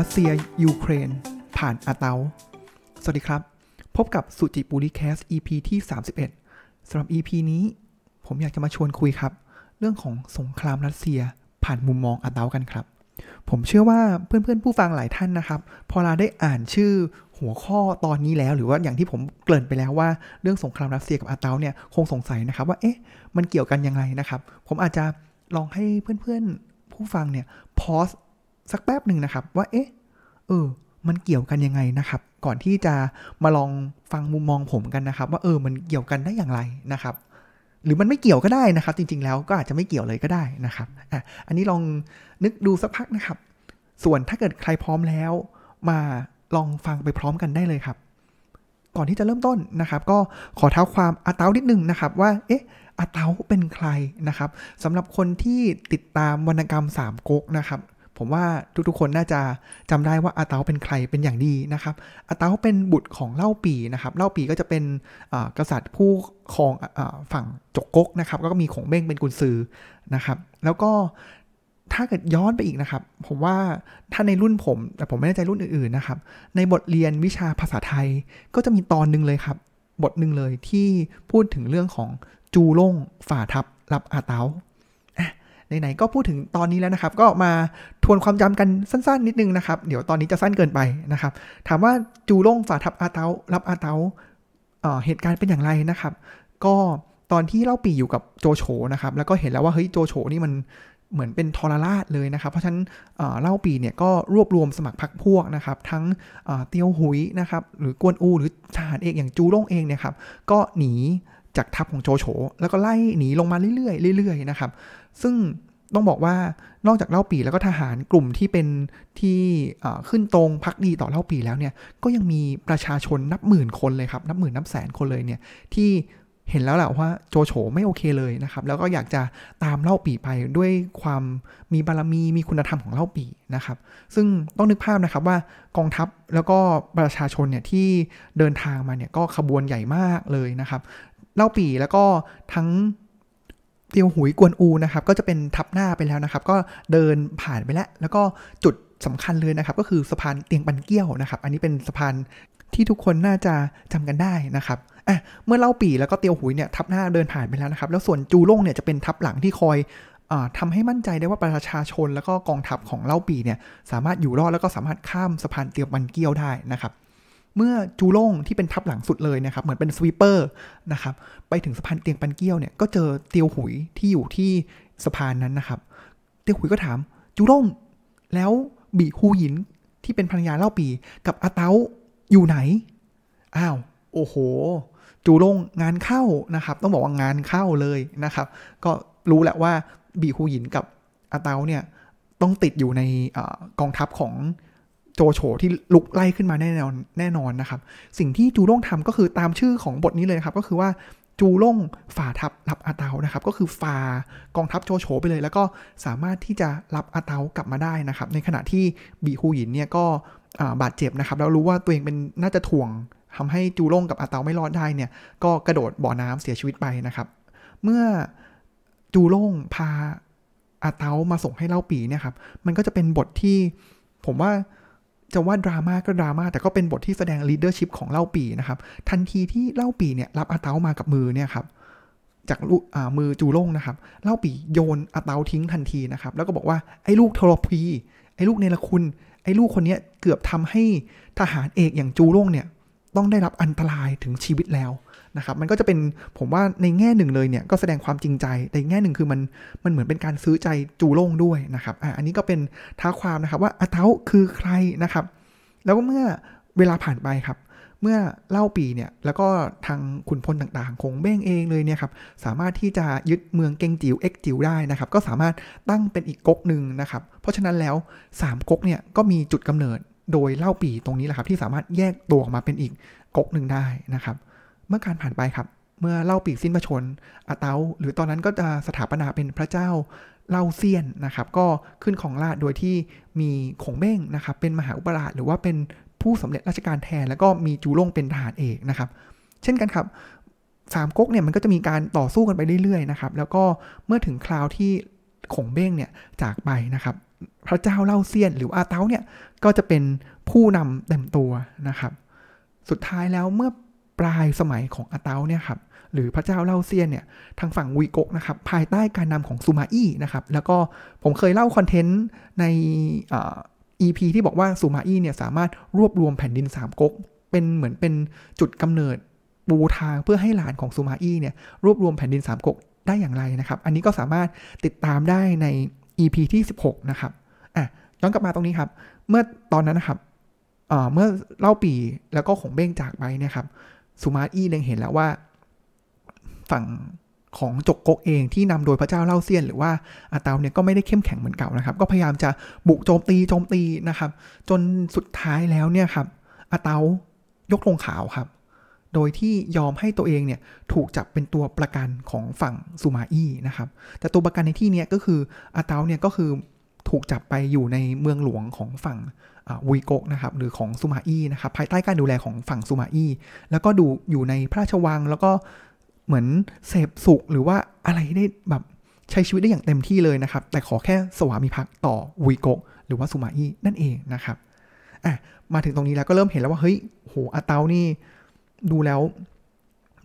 รัสเซีย ยูเครน ผ่านอาเตา สวัสดีครับ พบกับสุจิปุริแคส EP ที่ 31สำหรับ EP นี้ ผมอยากจะมาชวนคุยครับ เรื่องของสงครามรัสเซียผ่านมุมมองอาเตากันครับ ผมเชื่อว่าเพื่อนๆผู้ฟังหลายท่านนะครับ พอเราได้อ่านชื่อหัวข้อตอนนี้แล้ว หรือว่าอย่างที่ผมเกริ่นไปแล้วว่าเรื่องสงครามรัสเซียกับอาเตาเนี่ยคงสงสัยนะครับว่าเอ๊ะมันเกี่ยวกันยังไงนะครับ ผมอาจจะลองให้เพื่อนๆผู้ฟังเนี่ยพอส สักแป๊บหนึ่งนะครับ ว่าเอ๊ะเออ มันเกี่ยวกันยังไงนะครับ ก่อนที่จะมาลองฟังมุมมองผมกันนะครับ ว่าเออมันเกี่ยวกันได้อย่างไรนะครับ หรือมันไม่เกี่ยวก็ได้นะครับ จริง ๆ แล้วก็อาจจะไม่เกี่ยวเลยก็ได้นะครับอะอันนี้ลองนึกดูสักพักนะครับ ส่วนถ้าเกิดใครพร้อมแล้ว มาลองฟังไปพร้อมกันได้เลยครับก่อนที่จะเริ่มต้นนะครับ ก็ขอเท้าความอาเตานิดนึงนะครับ ว่าเอ๊ะอาเตาเป็นใครนะครับสำหรับคนที่ติดตามวรรณกรรมสามก๊กนะครับ ผมว่าทุกๆคนน่าจะจำได้ว่าอาเตาเป็นใครเป็นอย่างดีนะครับอาเตาเป็นบุตรของเล่าปีนะครับเล่าปีก็จะเป็นกษัตริย์ผู้ครองฝั่งจกก๊กนะครับก็มีขงเบ้งเป็นกุนซือนะครับ แล้วก็ถ้าเกิดย้อนไปอีกนะครับ ผมว่าถ้าในรุ่นผมแต่ผมไม่แน่ใจรุ่นอื่นๆนะครับ ในบทเรียนวิชาภาษาไทยก็จะมีตอนหนึ่งเลยครับ บทหนึ่งเลยที่พูดถึงเรื่องของจูล่งฝ่าทับรับอาเตา ไหนๆก็พูดถึงตอนนี้แล้วนะครับ ก็มาทวนความจำกันสั้น ๆ นิดนึงนะครับ เดี๋ยวตอนนี้จะสั้นเกินไปนะครับ ถามว่าจูล่งฝ่าทับอาเตารับอาเตาเหตุการณ์เป็นอย่างไรนะครับ ก็ตอนที่เล่าปีอยู่กับโจโฉนะครับ แล้วก็เห็นแล้วว่าเฮ้ยโจโฉนี่มันเหมือนเป็นทรราชเลยนะครับ เพราะฉะนั้นเล่าปีเนี่ยก็รวบรวมสมัครพรรคพวกนะครับ ทั้งเตียวหุยนะครับ หรือกวนอู หรือทหารเอกอย่างจูล่งเองเนี่ยครับ ก็หนี จากทัพของโจโฉแล้วก็ไล่หนีลงมาเรื่อยๆเรื่อยๆนะครับ ซึ่งต้องบอกว่านอกจากเล่าปีแล้วก็ทหารกลุ่มที่เป็นที่ขึ้นตรงพักดีต่อเล่าปีแล้วเนี่ยก็ยังมีประชาชนนับหมื่นคนเลยครับนับหมื่นนับแสนคนเลยเนี่ยที่เห็นแล้วแหละว่าโจโฉไม่โอเคเลยนะครับ แล้วก็อยากจะตามเล่าปีไปด้วยความมีบารมีมีคุณธรรมของเล่าปีนะครับ ซึ่งต้องนึกภาพนะครับว่ากองทัพแล้วก็ประชาชนเนี่ยที่เดินทางมาเนี่ยก็ขบวนใหญ่มากเลยนะครับ เล่าปีแล้วก็ทั้งเตียวหุยกวนอูนะครับ ก็จะเป็นทับหน้าไปแล้วนะครับ ก็เดินผ่านไปแล้ว แล้วก็จุดสำคัญเลยนะครับ ก็คือสะพานเตียงปันเกี้ยวนะครับ อันนี้เป็นสะพานที่ทุกคนน่าจะจำกันได้นะครับอะเมื่อเล่าปีแล้วก็เตียวหุยเนี่ยทับหน้าเดินผ่านไปแล้วนะครับ แล้วส่วนจูล่งเนี่ยจะเป็นทับหลังที่คอยอทำให้มั่นใจได้ว่าประชาชนแล้วก็กองทัพของเล่าปีเนี่ยสามารถอยู่รอดแล้วก็สามารถข้ามสะพานเตียงปันเกี้ยวได้นะครับ เมื่อจูล่งที่เป็นทับหลังสุดเลยนะครับ เหมือนเป็นสวีเปอร์นะครับ ไปถึงสะพานเตียงปันเกี้ยวเนี่ย ก็เจอเตียวหุยที่อยู่ที่สะพานนั้นนะครับ เตียวหุยก็ถามจูล่ง แล้วบีฮูหยินที่เป็นภรรยาเล่าปีกับอาเตาอยู่ไหน อ้าว โอ้โห จูลงงานเข้านะครับ ต้องบอกว่างานเข้าเลยนะครับ ก็รู้แหละว่าบีฮูหยินกับอาเตาเนี่ยต้องติดอยู่ในอกองทัพของ โจโฉที่ลุกไล่ขึ้นมาแน่นอนแน่นอนนะครับ สิ่งที่จูล่งทำก็คือตามชื่อของบทนี้เลยครับ ก็คือว่าจูล่งฝ่าทัพรับอาเตานะครับ ก็คือฝ่ากองทัพโจโฉไปเลย แล้วก็สามารถที่จะรับอาเตากลับมาได้นะครับ ในขณะที่บีฮูหยินเนี่ยก็บาดเจ็บนะครับ แล้วรู้ว่าตัวเองเป็นน่าจะถ่วงทำให้จูล่งกับอาเตาไม่รอดได้เนี่ยก็กระโดดบ่อน้ำเสียชีวิตไปนะครับ เมื่อจูล่งพาอาเตามาส่งให้เล่าปีเนี่ยครับมันก็จะเป็นบทที่ผมว่า จะว่าดราม่าก็ดราม่าแต่ก็เป็นบทที่แสดง leadership ของเล่าปีนะครับ ทันทีที่เล่าปีเนี่ยรับอาเตามากับมือเนี่ยครับจากมือจูโล่งนะครับ เล่าปีโยนอาเตาทิ้งทันทีนะครับ แล้วก็บอกว่าไอ้ลูกทรพีไอ้ลูกเนรคุณ ไอ้ลูกคนนี้เกือบทำให้ทหารเอกอย่างจูโล่งเนี่ยต้องได้รับอันตรายถึงชีวิตแล้ว นะครับมันก็จะเป็นผมว่าในแง่หนึ่งเลยเนี่ยก็แสดงความจริงใจแต่แง่หนึ่งคือมันมันเหมือนเป็นการซื้อใจจูโล่งด้วยนะครับอ่าอันนี้ก็เป็นท้าความนะครับว่าอาเท้าคือใครนะครับ แล้วก็เมื่อเวลาผ่านไปครับเมื่อเล่าปีเนี่ยแล้วก็ทางขุนพลต่างๆ คงเบ้งเองเลยเนี่ยครับสามารถที่จะยึดเมืองเกงจิ๋วเอ็กจิ๋วได้นะครับ ก็สามารถตั้งเป็นอีกก๊กหนึ่งนะครับ เพราะฉะนั้นแล้ว3ก๊กเนี่ยก็มีจุดกำเนิดโดยเล่าปีตรงนี้แหละครับที่สามารถแยกตัวออกมาเป็นอีกก๊กหนึ่งได้นะครับ เมื่อการผ่านไปครับ เมื่อเล่าปีกสิ้นพระชนอาเตาหรือตอนนั้นก็จะสถาปนาเป็นพระเจ้าเล่าเซียนนะครับ ก็ขึ้นของราชโดยที่มีขงเบ้งนะครับ เป็นมหาอุปราชหรือว่าเป็นผู้สำเร็จราชการแทน แล้วก็มีจูล่งเป็นทหารเอกนะครับ เช่นกันครับสามก๊กเนี่ยมันก็จะมีการต่อสู้กันไปเรื่อยๆนะครับแล้วก็เมื่อถึงคราวที่ขงเบ้งเนี่ยจากไปนะครับ พระเจ้าเล่าเซียนหรืออาเต้าเนี่ยก็จะเป็นผู้นำเต็มตัวนะครับ สุดท้ายแล้วเมื่อ ปลายสมัยของอาเต้าเนี่ยครับหรือพระเจ้าเล่าเซียนเนี่ยทางฝั่งวีกกนะครับภายใต้การนำของซูมาอี้นะครับแล้วก็ผมเคยเล่าคอนเทนต์ในอ EP ที่บอกว่าซูมาอี้เนี่ยสามารถรวบรวมแผ่นดินสามก๊กเป็นเหมือนเป็นจุดกำเนิดปูทางเพื่อให้หลานของซูมาอี้เนี่ยรวบรวมแผ่นดินสามก๊กได้อย่างไรนะครับ อันนี้ก็สามารถติดตามได้ใน EP ที่ 16 นะครับอะย้อนกลับมาตรงนี้ครับ เมื่อตอนนั้นนะครับเมื่อเล่าปีแล้วก็ของเบ้งจากไปเนี่ยครับ ซูมาอี้เล็งเห็นแล้วว่า ฝั่งของจกกกเองที่นำโดยพระเจ้าเล่าเซียน หรือว่าอาเตาเนี่ยก็ไม่ได้เข้มแข็งเหมือนเก่านะครับ ก็พยายามจะบุกโจมตีโจมตีนะครับ จนสุดท้ายแล้วเนี่ยครับอาเตายกธงขาวครับ โดยที่ยอมให้ตัวเองเนี่ยถูกจับเป็นตัวประกันของฝั่งซูมาอี้นะครับ แต่ตัวประกันในที่นี้ก็คืออาเตาเนี่ยก็คือ ถูกจับไปอยู่ในเมืองหลวงของฝั่งวุยโกกนะครับหรือของซูมาอี้นะครับภายใต้การดูแลของฝั่งซูมาอี้แล้วก็ดูอยู่ในพระราชวังแล้วก็เหมือนเสพสุขหรือว่าอะไรได้แบบใช้ชีวิตได้อย่างเต็มที่เลยนะครับ แต่ขอแค่สวามิภักดิ์ต่อวีโกหรือว่าสุมาอี้นั่นเองนะครับอะมาถึงตรงนี้แล้วก็เริ่มเห็นแล้วว่าเฮ้ยโหอาเตานี่ดูแล้ว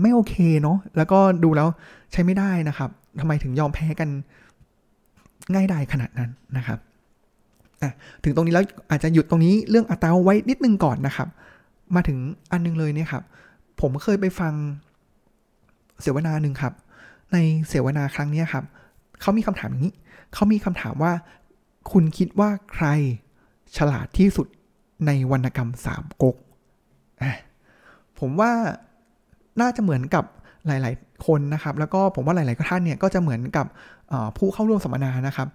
ไม่โอเคเนาะแล้วก็ดูแล้วใช้ไม่ได้นะครับทำไมถึงยอมแพ้กัน ง่ายดายขนาดนั้นนะครับถึงตรงนี้แล้วอาจจะหยุดตรงนี้เรื่องอาเตาไว้นิดนึงก่อนนะครับ มาถึงอันนึงเลยเนี่ยครับ ผมเคยไปฟังเสวนาหนึ่งครับ ในเสวนาครั้งนี้ครับเขามีคำถามอย่างนี้ เขามีคำถามว่า คุณคิดว่าใครฉลาดที่สุดในวรรณกรรมสามก๊กผมว่าน่าจะเหมือนกับหลายๆ คนนะครับ แล้วก็ผมว่าหลาย ๆ ท่านเนี่ยก็จะเหมือนกับผู้เข้าร่วมสัมมนานะครับ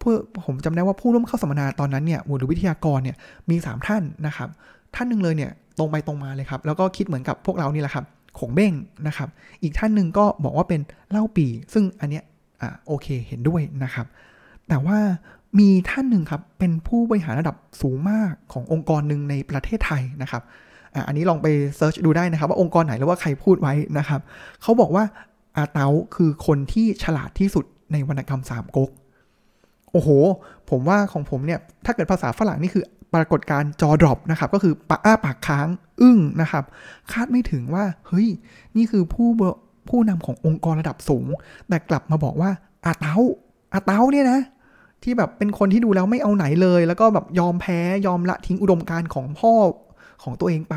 ผู้ผมจำได้ว่าผู้ร่วมเข้าสัมมนาตอนนั้นเนี่ยหรือวิทยากรเนี่ยมี 3 ท่านนะครับ ท่านหนึ่งเลยเนี่ยตรงไปตรงมาเลยครับ แล้วก็คิดเหมือนกับพวกเรานี่แหละครับขงเบ้งนะครับ อีกท่านหนึ่งก็บอกว่าเป็นเล่าปี ซึ่งอันเนี้ยอ่าโอเคเห็นด้วยนะครับ แต่ว่ามีท่านหนึ่งครับเป็นผู้บริหารระดับสูงมากขององค์กรหนึ่งในประเทศไทยนะครับ อันนี้ลองไปเซิร์ชดูได้นะครับ ว่าองค์กรไหนหรือว่าใครพูดไว้นะครับ เขาบอกว่าอาเตาคือคนที่ฉลาดที่สุดในวรรณกรรมสามก๊กโอ้โห ผมว่าของผมเนี่ย ถ้าเกิดภาษาฝรั่งนี่คือปรากฏการจอดรอปนะครับ ก็คือปะอ้าปากค้างอึ้งนะครับ คาดไม่ถึงว่า เฮ้ย นี่คือผู้ผู้นำขององค์กรระดับสูง แต่กลับมาบอกว่าอาเต้าอาเต้าเนี่ยนะที่แบบเป็นคนที่ดูแล้วไม่เอาไหนเลย แล้วก็แบบยอมแพ้ยอมละทิ้งอุดมการณ์ของพ่อ ของตัวเองไป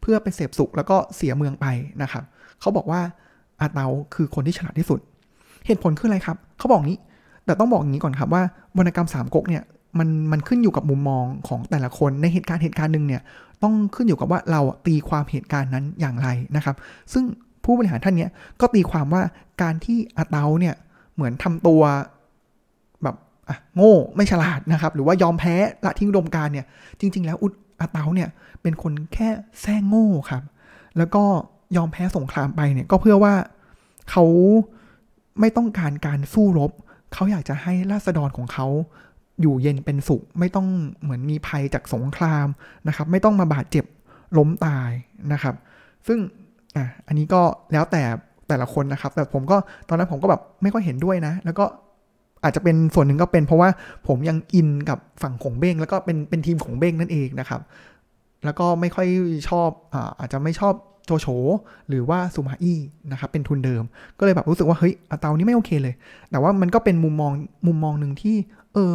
เพื่อไปเสพสุขแล้วก็เสียเมืองไปนะครับเขาบอกว่าอาเตาคือคนที่ฉลาดที่สุด เหตุผลคืออะไรครับเขาบอกงี้ แต่ต้องบอกอย่างนี้ก่อนครับว่าวรรณกรรมสามก๊กเนี่ยมันมันขึ้นอยู่กับมุมมองของแต่ละคนในเหตุการณ์เหตุการณ์หนึ่งเนี่ยต้องขึ้นอยู่กับว่าเราตีความเหตุการณ์นั้นอย่างไรนะครับ ซึ่งผู้บริหารท่านเนี้ยก็ตีความว่าการที่อาเตาเนี่ยเหมือนทำตัวแบบอะโง่ไม่ฉลาดนะครับ หรือว่ายอมแพ้ละทิ้งอุดมการเนี่ยจริง ๆ แล้ว อาเตาเนี่ยเป็นคนแค่แซ่โง่ครับ แล้วก็ยอมแพ้สงครามไปเนี่ยก็เพื่อว่าเขาไม่ต้องการการสู้รบ เขาอยากจะให้ราษฎรของเขาอยู่เย็นเป็นสุข ไม่ต้องเหมือนมีภัยจากสงครามนะครับ ไม่ต้องมาบาดเจ็บล้มตายนะครับ ซึ่งอะอันนี้ก็แล้วแต่แต่ละคนนะครับ แต่ผมก็ตอนนั้นผมก็แบบไม่ค่อยเห็นด้วยนะ แล้วก็ อาจจะเป็นส่วนหนึ่งก็เป็นเพราะว่าผมยังอินกับฝั่งของเบ้งแล้วก็เป็นเป็นทีมของเบ้งนั่นเองนะครับ แล้วก็ไม่ค่อยชอบอ่าอาจจะไม่ชอบโจโฉหรือว่าซูมาอี้นะครับเป็นทุนเดิม ก็เลยแบบรู้สึกว่าเฮ้ยอาเตานี้ไม่โอเคเลย แต่ว่ามันก็เป็นมุมมองมุมมองหนึ่งที่ เออ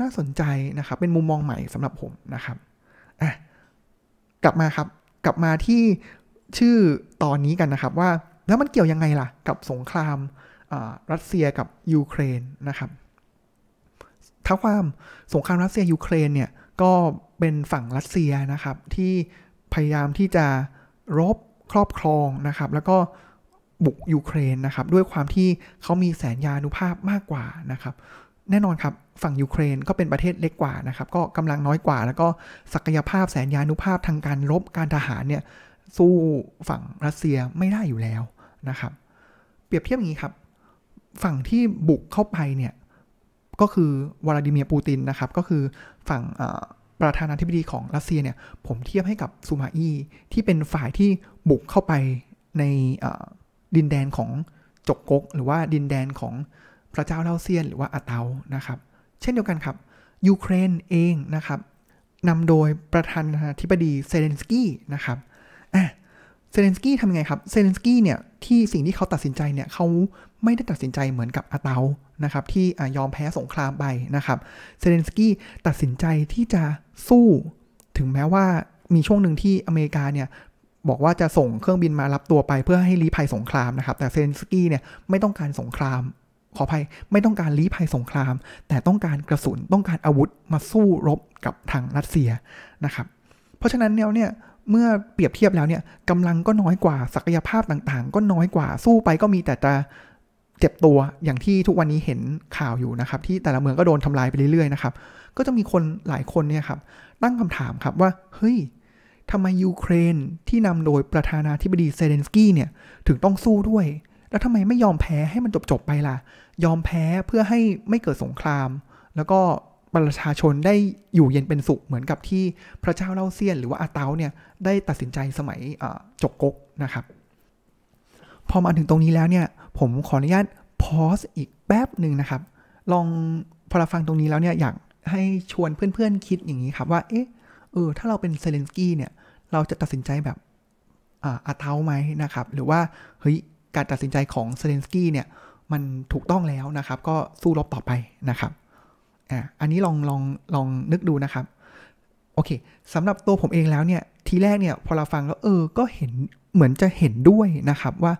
น่าสนใจนะครับ เป็นมุมมองใหม่สำหรับผมนะครับอะกลับมาครับ กลับมาที่ชื่อตอนนี้กันนะครับว่าแล้วมันเกี่ยวยังไงล่ะ กับสงคราม รัสเซียกับยูเครนนะครับถ้าความสงครามรัสเซียยูเครนเนี่ยก็เป็นฝั่งรัสเซียนะครับที่พยายามที่จะรบครอบครองนะครับ แล้วก็บุกยูเครนนะครับ ด้วยความที่เขามีแสนยานุภาพมากกว่านะครับ แน่นอนครับฝั่งยูเครนก็เป็นประเทศเล็กกว่านะครับ ก็กำลังน้อยกว่า แล้วก็ศักยภาพแสนยานุภาพทางการรบการทหารเนี่ยสู้ฝั่งรัสเซียไม่ได้อยู่แล้วนะครับ เปรียบเทียบอย่างนี้ครับ ฝั่งที่บุกเข้าไปเนี่ยก็คือวลาดิเมียร์ปูตินนะครับ ก็คือฝั่งประธานาธิบดีของรัสเซียเนี่ยผมเทียบให้กับซูมาอีที่เป็นฝ่ายที่บุกเข้าไปในดินแดนของจกกก หรือว่าดินแดนของพระเจ้าเล่าเซียนหรือว่าอาเตานะครับ เช่นเดียวกันครับยูเครนเองนะครับนำโดยประธานาธิบดีเซเลนสกี้นะครับอะเซเลนสกี้ทำยังไงครับเซเลนสกี้เนี่ยที่สิ่งที่เขาตัดสินใจเนี่ยเขา ไม่ได้ตัดสินใจเหมือนกับอาเต๊านะครับที่ยอมแพ้สงครามไปนะครับเซเลนสกี้ตัดสินใจที่จะสู้ถึงแม้ว่ามีช่วงหนึ่งที่อเมริกาเนี่ยบอกว่าจะส่งเครื่องบินมารับตัวไปเพื่อให้ลี้ภัยสงครามนะครับ แต่เซเลนสกี้เนี่ยไม่ต้องการสงคราม ขออภัยไม่ต้องการลี้ภัยสงคราม แต่ต้องการกระสุนต้องการอาวุธมาสู้รบกับทางรัสเซียนะครับ เพราะฉะนั้นเนี่ยเมื่อเปรียบเทียบแล้วเนี่ยกำลังก็น้อยกว่าศักยภาพต่างๆ ก็น้อยกว่าสู้ไปก็มีแต่จะ เจ็บตัวอย่างที่ทุกวันนี้เห็นข่าวอยู่นะครับ ที่แต่ละเมืองก็โดนทำลายไปเรื่อยๆนะครับ ก็จะมีคนหลายคนเนี่ยครับตั้งคำถามครับว่าเฮ้ยทำไมยูเครนที่นำโดยประธานาธิบดีเซเลนสกี้เนี่ยถึงต้องสู้ด้วย แล้วทำไมไม่ยอมแพ้ให้มันจบๆไปล่ะ ยอมแพ้เพื่อให้ไม่เกิดสงคราม แล้วก็ประชาชนได้อยู่เย็นเป็นสุขเหมือนกับที่พระเจ้าเล่าเซียน หรือว่าอาเตาเนี่ยได้ตัดสินใจสมัยจกกกนะครับ พอมาถึงตรงนี้แล้วเนี่ย ผมขออนุญาตพอสอีกแป๊บหนึ่งนะครับ ลองพอเราฟังตรงนี้แล้วเนี่ยอยากให้ชวนเพื่อนๆคิดอย่างนี้ครับว่า เอ๊ะ เออ ถ้าเราเป็นเซเลนสกี้เนี่ย เราจะตัดสินใจแบบอาเทาไหมนะครับ หรือว่า เฮ้ย การตัดสินใจของเซเลนสกี้เนี่ย มันถูกต้องแล้วนะครับ ก็สู้รบต่อไปนะครับ อ่า อันนี้ลองลองลองนึกดูนะครับ โอเคสำหรับตัวผมเองแล้วเนี่ย ทีแรกเนี่ยพอเราฟังแล้วเออ ก็เห็นเหมือนจะเห็นด้วยนะครับว่า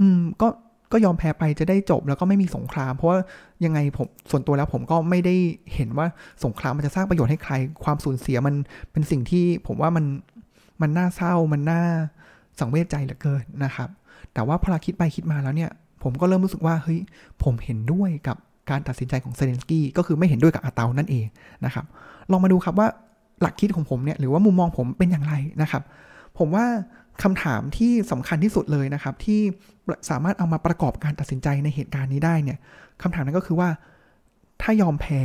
อืมก็ก็ยอมแพ้ไปจะได้จบแล้วก็ไม่มีสงคราม เพราะว่ายังไงผมส่วนตัวแล้วผมก็ไม่ได้เห็นว่าสงครามมันจะสร้างประโยชน์ให้ใคร ความสูญเสียมันเป็นสิ่งที่ผมว่ามันมันน่าเศร้ามันน่าสังเวชใจเหลือเกินนะครับ แต่ว่าพอเราคิดไปคิดมาแล้วเนี่ย ผมก็เริ่มรู้สึกว่าเฮ้ยผมเห็นด้วยกับการตัดสินใจของเซเลนสกี้ก็คือไม่เห็นด้วยกับอาเตานั่นเองนะครับ ลองมาดูครับว่า หลักคิดของผมเนี่ยหรือว่ามุมมองผมเป็นอย่างไรนะครับ ผมว่าคำถามที่สำคัญที่สุดเลยนะครับ ที่สามารถเอามาประกอบการตัดสินใจในเหตุการณ์นี้ได้เนี่ยคำถามนั้นก็คือว่าถ้ายอมแพ้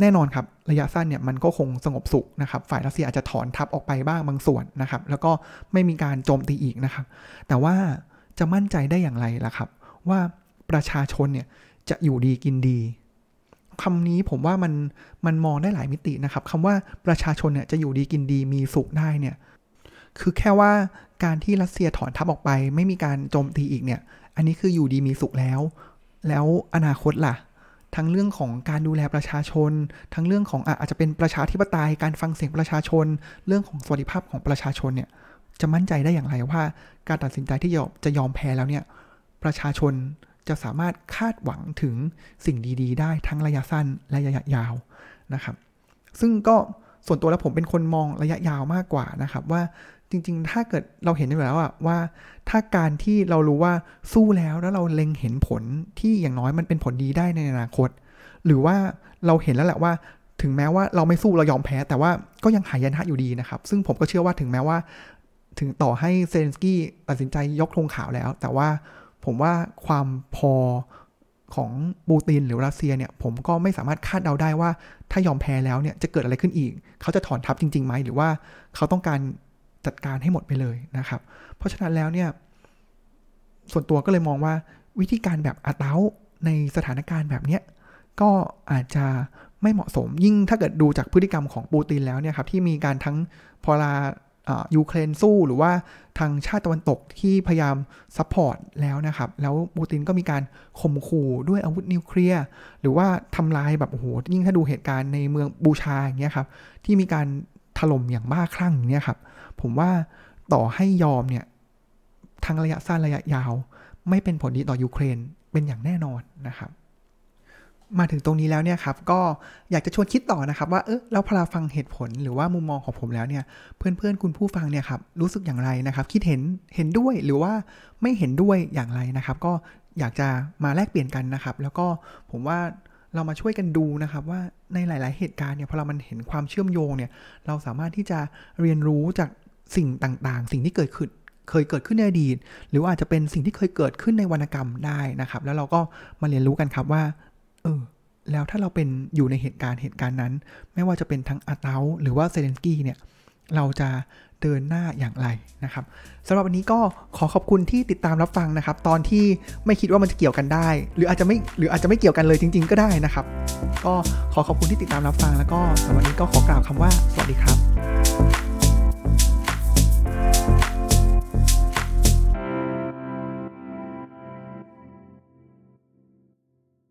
แน่นอนครับ ระยะสั้นเนี่ยมันก็คงสงบสุขนะครับ ฝ่ายรัสเซียอาจจะถอนทัพออกไปบ้างบางส่วนนะครับ แล้วก็ไม่มีการโจมตีอีกนะครับ แต่ว่าจะมั่นใจได้อย่างไรล่ะครับ ว่าประชาชนเนี่ยจะอยู่ดีกินดี คำนี้ผมว่ามันมันมองได้หลายมิตินะครับคำว่าประชาชนเนี่ยจะอยู่ดีกินดีมีสุขได้เนี่ยคือแค่ว่าการที่รัสเซียถอนทัพออกไป ไม่มีการโจมตีอีกเนี่ย อันนี้คืออยู่ดีมีสุขแล้ว แล้วอนาคตล่ะ ทั้งเรื่องของการดูแลประชาชน ทั้งเรื่องของอาจจะเป็นประชาธิปไตยการฟังเสียงประชาชน เรื่องของสวัสดิภาพของประชาชนเนี่ยจะมั่นใจได้อย่างไรว่า การตัดสินใจที่จะยอมแพ้แล้วเนี่ยประชาชน จะสามารถคาดหวังถึงสิ่งดีๆ ได้ทั้งระยะสั้นและระยะยาวนะครับ ซึ่งก็ส่วนตัวแล้วผมเป็นคนมองระยะยาวมากกว่านะครับ ว่าจริง ๆ ถ้าเกิดเราเห็นอยู่แล้วอะว่าถ้าการที่เรารู้ว่าสู้แล้วแล้วเราเล็งเห็นผลที่อย่างน้อยมันเป็นผลดีได้ในอนาคต หรือว่าเราเห็นแล้วแหละว่าถึงแม้ว่าเราไม่สู้เรายอมแพ้ แต่ว่าก็ยังหายนะอยู่ดีนะครับ ซึ่งผมก็เชื่อว่าถึงแม้ว่า ถึงต่อให้เซนสกี้ตัดสินใจยกธงขาวแล้ว แต่ว่า ผมว่าความพอของปูตินหรือรัสเซียเนี่ย ผมก็ไม่สามารถคาดเดาได้ว่า ถ้ายอมแพ้แล้วเนี่ยจะเกิดอะไรขึ้นอีก เขาจะถอนทัพจริงๆไหมหรือว่าเขาต้องการจัดการให้หมดไปเลยนะครับ เพราะฉะนั้นแล้วเนี่ย ส่วนตัวก็เลยมองว่าวิธีการแบบอาเต๊าในสถานการณ์แบบเนี้ยก็อาจจะไม่เหมาะสมยิ่งถ้าเกิดดูจากพฤติกรรมของปูตินแล้วเนี่ยครับที่มีการทั้งพอลา ยูเครนสู้หรือว่าทางชาติตะวันตกที่พยายาม support แล้วนะครับ แล้วปูตินก็มีการข่มขู่ด้วยอาวุธนิวเคลียร์หรือว่าทำลายแบบโอ้โหยิ่งถ้าดูเหตุการณ์ในเมืองบูชาอย่างเงี้ยครับที่มีการถล่มอย่างบ้าคลั่งอย่างเงี้ยครับผมว่าต่อให้ยอมเนี่ยทั้งระยะสั้นระยะยาว ไม่เป็นผลดีต่อยูเครนเป็นอย่างแน่นอนนะครับ มาถึงตรงนี้แล้วเนี่ยครับก็อยากจะชวนคิดต่อนะครับว่าเออแล้วพลาฟังเหตุผลหรือว่ามุมมองของผมแล้วเนี่ยเพื่อนๆคุณผู้ฟังเนี่ยครับรู้สึกอย่างไรนะครับ คิดเห็นเห็นด้วยหรือว่าไม่เห็นด้วยอย่างไรนะครับ ก็อยากจะมาแลกเปลี่ยนกันนะครับ แล้วก็ผมว่าเรามาช่วยกันดูนะครับว่าในหลาย ๆ เหตุการณ์เนี่ยพอเรามันเห็นความเชื่อมโยงเนี่ยเราสามารถที่จะเรียนรู้จากสิ่งต่างๆ สิ่งที่เกิดขึ้นเคยเกิดขึ้นในอดีต หรืออาจจะเป็นสิ่งที่เคยเกิดขึ้นในวรรณกรรมได้นะครับ แล้วเราก็มาเรียนรู้กันครับว่า เออ แล้วถ้าเราเป็นอยู่ในเหตุการณ์เหตุการณ์นั้น ไม่ว่าจะเป็นทั้งอาเตาหรือว่าเซเลนสกี้เนี่ยเราจะเดินหน้าอย่างไรนะครับสำหรับวันนี้ก็ขอขอบคุณที่ติดตามรับฟังนะครับ ตอนที่ไม่คิดว่ามันจะเกี่ยวกันได้ หรืออาจจะไม่หรืออาจจะไม่เกี่ยวกันเลยจริง ๆ ก็ได้นะครับ ก็ก็ขอขอบคุณที่ติดตามรับฟังแล้วก็สำหรับวันนี้ก็ขอกล่าวคำว่าสวัสดีครับ